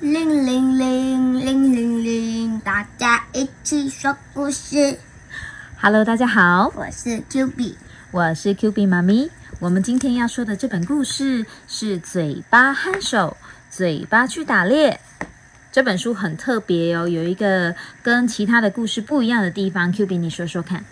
铃铃铃铃铃铃，大家一起说故事。Hello，大家好，我是 Q B，我是 Q B 妈咪。我们今天要说的这本故事是《嘴巴和手》，嘴巴去打猎。这本书很特别哦，有一个跟其他的故事不一样的地方。Q B，你说说看。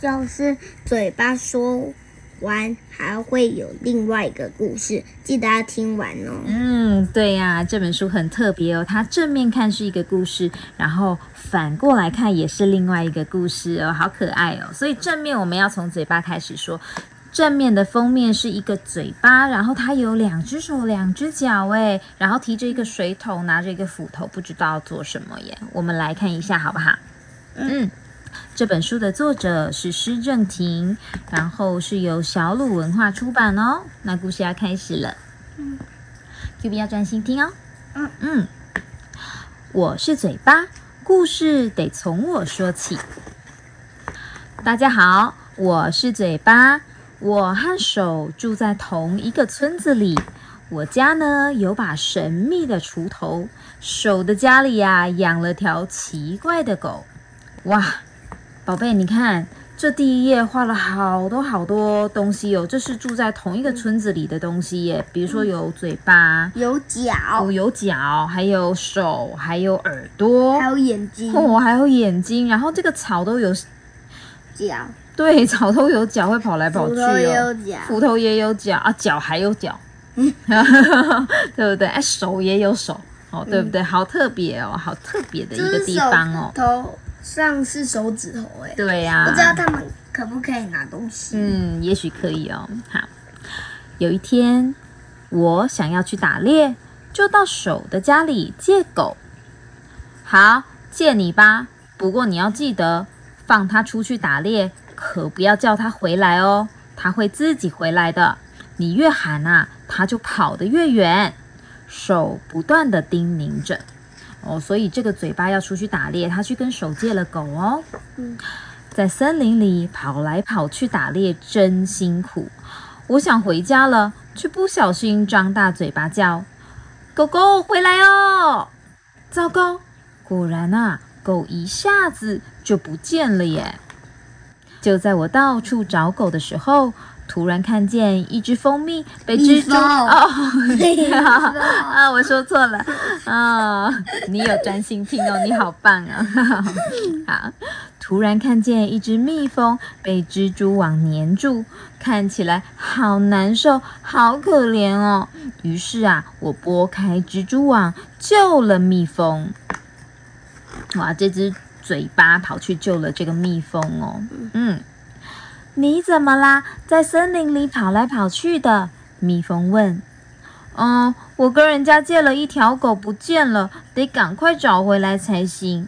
就是嘴巴说完还会有另外一个故事，记得要听完哦。嗯，对呀、这本书很特别哦。它正面看是一个故事，然后反过来看也是另外一个故事哦，好可爱哦。所以正面我们要从嘴巴开始说。正面的封面是一个嘴巴，然后它有两只手、两只脚，哎，然后提着一个水桶，拿着一个斧头，不知道做什么耶。我们来看一下好不好？嗯，这本书的作者是施正廷，然后是由小鲁文化出版哦。那故事要开始了。嗯 Q B 要专心听哦。嗯嗯，我是嘴巴，故事得从我说起。大家好，我是嘴巴，我和手住在同一个村子里。我家呢有把神秘的锄头，手的家里呀、养了条奇怪的狗。哇，宝贝，你看这第一页画了好多好多东西哦，这是住在同一个村子里的东西耶，比如说有嘴巴，有脚。哦，，有脚，还有手，还有耳朵还，有眼睛、哦，还有眼睛，然后这个草都有，脚，对，草都有脚，会跑来跑去骨头也哦。有脚，斧头也有脚啊，脚还有脚，对不对？哎，手也有手，哦，对不对？好特别哦，好特别的一个地方哦。头上是手指头哎、对呀、不知道他们可不可以拿东西？嗯，也许可以哦。好，有一天我想要去打猎，就到手的家里借狗。好，借你吧。不过你要记得，放它出去打猎，可不要叫它回来哦，它会自己回来的。你越喊啊，它就跑得越远。手不断的叮咛着。哦，所以这个嘴巴要出去打猎，他去跟手借了狗哦。嗯在森林里跑来跑去打猎真辛苦。我想回家了，却不小心张大嘴巴叫：“狗狗回来哦！”糟糕，果然啊，狗一下子就不见了耶。就在我到处找狗的时候，突然看见一只蜂蜜被蜘蛛 啊，我说错了啊、你有专心听哦，你好棒啊！好，突然看见一只蜜蜂被蜘蛛网粘住，看起来好难受，好可怜哦。于是啊，我拨开蜘蛛网，救了蜜蜂。哇，这只嘴巴跑去救了这个蜜蜂哦。嗯，你怎么啦？在森林里跑来跑去的？蜜蜂问。嗯，我跟人家借了一条狗不见了，得赶快找回来才行。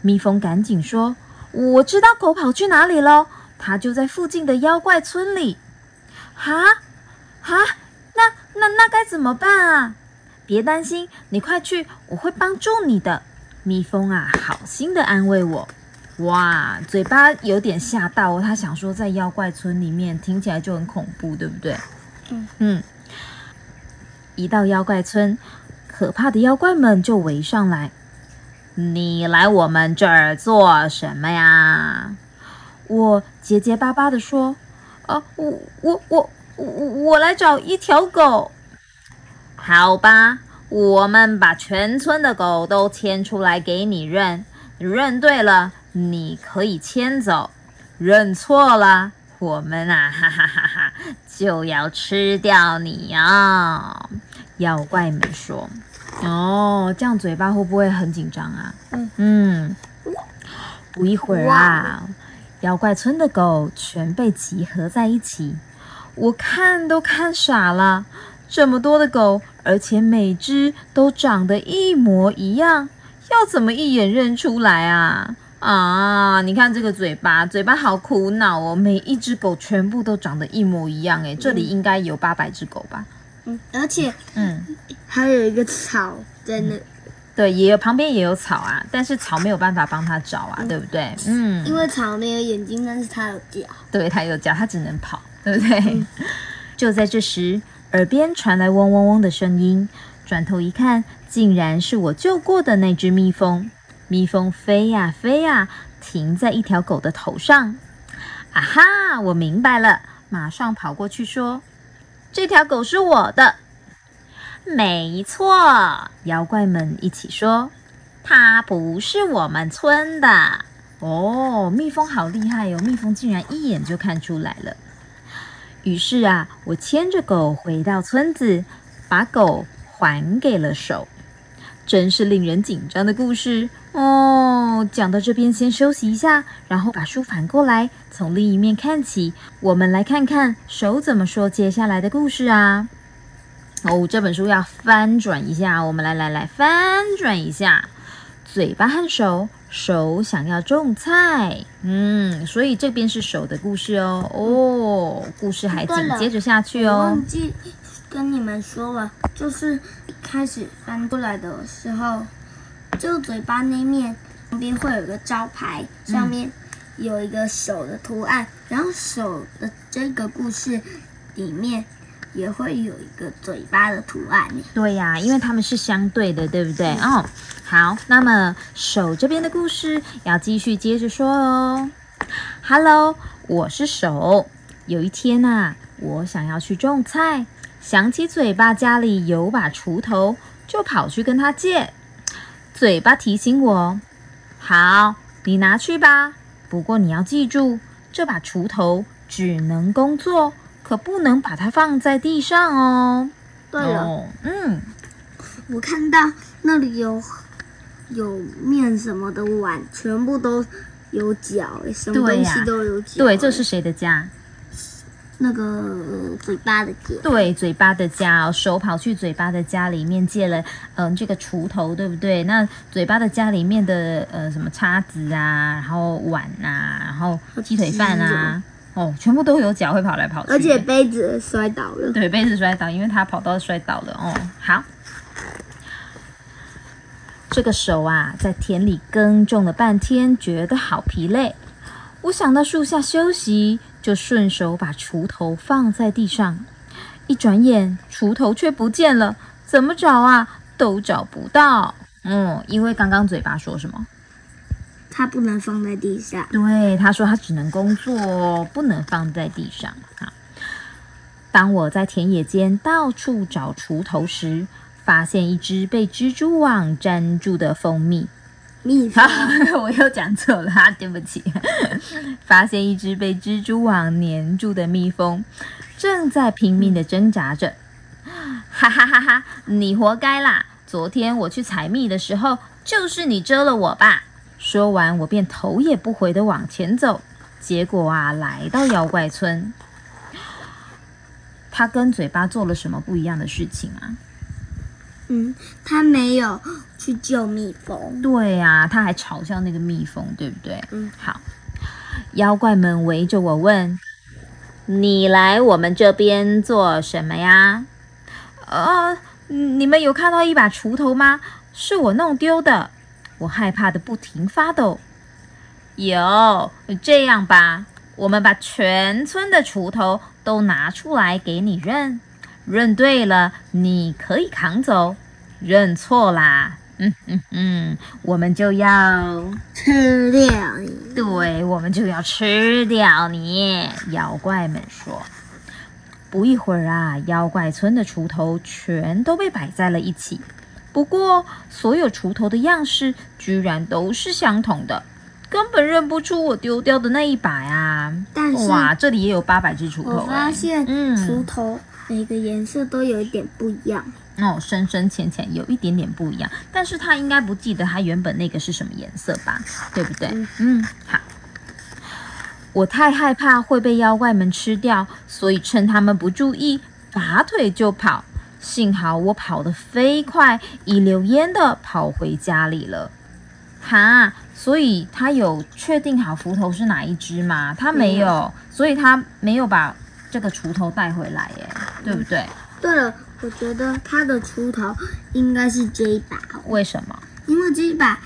蜜蜂赶紧说：“我知道狗跑去哪里喽，它就在附近的妖怪村里。”哈，哈，那那那该怎么办啊？别担心，你快去，我会帮助你的。蜜蜂啊，好心的安慰我。哇，嘴巴有点吓到哦，他想说在妖怪村里面听起来就很恐怖，对不对？嗯嗯。一到妖怪村，可怕的妖怪们就围上来。你来我们这儿做什么呀？我结结巴巴的说：“呃，我我我我我来找一条狗。”好吧，我们把全村的狗都牵出来给你认，认对了，你可以牵走；认错了，我们啊，哈哈哈哈，就要吃掉你哦。妖怪们说：“哦，这样嘴巴会不会很紧张啊？”嗯嗯，不一会儿啊，妖怪村的狗全被集合在一起，我看都看傻了。这么多的狗，而且每只都长得一模一样，要怎么一眼认出来啊？啊，你看这个嘴巴，嘴巴好苦恼哦，每一只狗全部都长得一模一样，诶，这里应该有八百只狗吧？嗯，而且嗯，还有一个草在那，对，也有旁边也有草啊，但是草没有办法帮它找啊，对不对？嗯，因为草没有眼睛，但是它有脚。对，它有脚，它只能跑，对不对？就在这时，耳边传来嗡嗡嗡的声音，转头一看，竟然是我救过的那只蜜蜂。蜜蜂飞呀飞呀，停在一条狗的头上。啊哈，我明白了，马上跑过去说：“这条狗是我的。”没错，妖怪们一起说：“它不是我们村的。”哦，蜜蜂好厉害哟！蜜蜂竟然一眼就看出来了。于是啊，我牵着狗回到村子，把狗还给了手。真是令人紧张的故事哦！讲到这边，先休息一下，然后把书反过来，从另一面看起。我们来看看手怎么说接下来的故事啊！哦，这本书要翻转一下，我们来来来翻转一下，嘴巴和手。手想要种菜，嗯，所以这边是手的故事哦。哦，故事还紧接着下去哦。忘记跟你们说了，就是开始翻过来的时候，就嘴巴那面旁边会有个招牌，上面有一个手的图案，然后手的这个故事里面。也会有一个嘴巴的图案。对呀，因为它们是相对的，对不对？哦，好，那么手这边的故事要继续接着说哦。Hello，我是手。有一天呐，我想要去种菜，想起嘴巴家里有把锄头，就跑去跟他借。嘴巴提醒我：“好，你拿去吧。不过你要记住，这把锄头只能工作。”可不能把它放在地上哦。对了，嗯，我看到那里有有面什么的碗，全部都有脚，什么东西都有脚。对，这是谁的家？那个嘴巴的家。对，嘴巴的家哦，手跑去嘴巴的家里面借了，嗯，这个锄头，对不对？那嘴巴的家里面的呃什么叉子啊，然后碗啊，然后鸡腿饭啊。哦，全部都有脚会跑来跑去，而且杯子摔倒了。对，杯子摔倒，因为他跑到摔倒了。哦，好，这个手啊，在田里耕种了半天，觉得好疲累。我想到树下休息，就顺手把锄头放在地上。一转眼，锄头却不见了，怎么找啊，都找不到。嗯，因为刚刚嘴巴说什么？他不能放在地上。对，他说他只能工作，不能放在地上。啊，当我在田野间到处找锄头时，发现一只被蜘蛛网粘住的蜂蜜 蜜蜂。我又讲错了，对不起。发现一只被蜘蛛网粘住的蜜蜂，正在拼命的挣扎着。哈哈哈哈！你活该啦！昨天我去采蜜的时候，就是你蛰了我吧？说完，我便头也不回的往前走。结果啊，来到妖怪村，他跟嘴巴做了什么不一样的事情啊？嗯，他没有去救蜜蜂。对呀，他还嘲笑那个蜜蜂，对不对？嗯，好。妖怪们围着我问：“你来我们这边做什么呀？”呃，你们有看到一把锄头吗？是我弄丢的。我害怕的不停发抖。有这样吧，我们把全村的锄头都拿出来给你认，认对了你可以扛走，认错啦，嗯嗯嗯，我们就要吃掉你。对，我们就要吃掉你。妖怪们说。不一会儿啊，妖怪村的锄头全都被摆在了一起。不过，所有锄头的样式居然都是相同的，根本认不出我丢掉的那一把呀！但是，哇，这里也有八百只锄头。我发现，嗯锄头每个颜色都有一点不一样。哦，深深浅浅有一点点不一样，但是他应该不记得他原本那个是什么颜色吧？对不对？嗯，好。我太害怕会被妖怪们吃掉，所以趁他们不注意，拔腿就跑。幸好我跑得飞快，一溜烟的跑回家里了。哈，所以他有确定好斧头是哪一只吗？他没有，所以他没有把这个锄头带回来，耶，对不对？对了，我觉得他的锄头应该是这一把。为什么？因为这一把，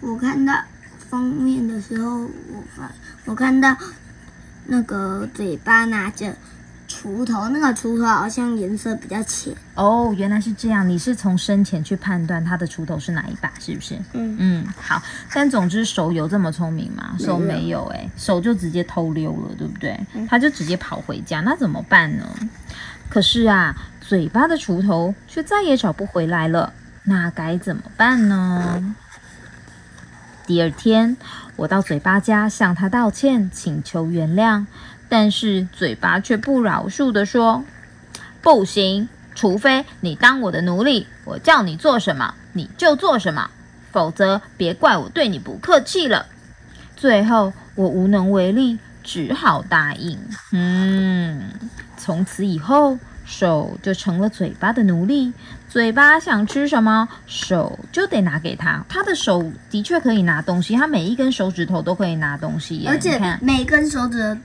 我看到封面的时候，我发我看到那个嘴巴拿着。锄头，那个锄头好像颜色比较浅。哦，原来是这样，你是从深浅去判断它的锄头是哪一把，是不是？嗯嗯，好。但总之手有这么聪明吗？手没有没有哎、手就直接偷溜了，对不对？他就直接跑回家，那怎么办呢？可是啊，嘴巴的锄头却再也找不回来了，那该怎么办呢？第二天，我到嘴巴家向他道歉，请求原谅，但是嘴巴却不饶恕的说：“不行，除非你当我的奴隶，我叫你做什么你就做什么，否则别怪我对你不客气了。”最后，我无能为力，只好答应。嗯，从此以后，手就成了嘴巴的奴隶。嘴巴想吃什么，手就得拿给他。他的手的确可以拿东西，他每一根手指头都可以拿东西耶。而且每根手指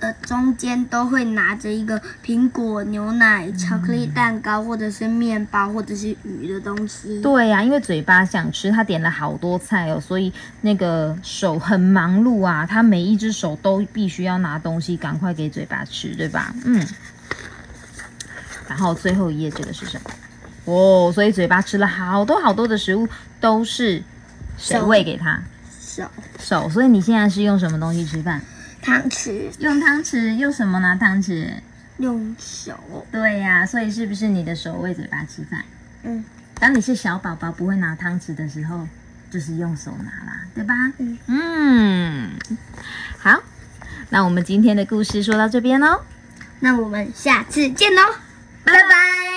的中间都会拿着一个苹果、牛奶、巧克力蛋糕，或者是面包，或者是鱼的东西。对呀、因为嘴巴想吃，他点了好多菜哦，所以那个手很忙碌啊，他每一只手都必须要拿东西，赶快给嘴巴吃，对吧？嗯。然后最后一页这个是什么？哦，所以嘴巴吃了好多好多的食物，都是谁手喂给他？手、手。所以你现在是用什么东西吃饭？汤匙、用汤匙，用什么拿汤匙？用手，对呀、所以是不是你的手喂嘴巴吃饭？嗯，当你是小宝宝不会拿汤匙的时候，就是用手拿啦，对吧？嗯嗯，好，那我们今天的故事说到这边喽。那我们下次见喽，拜拜。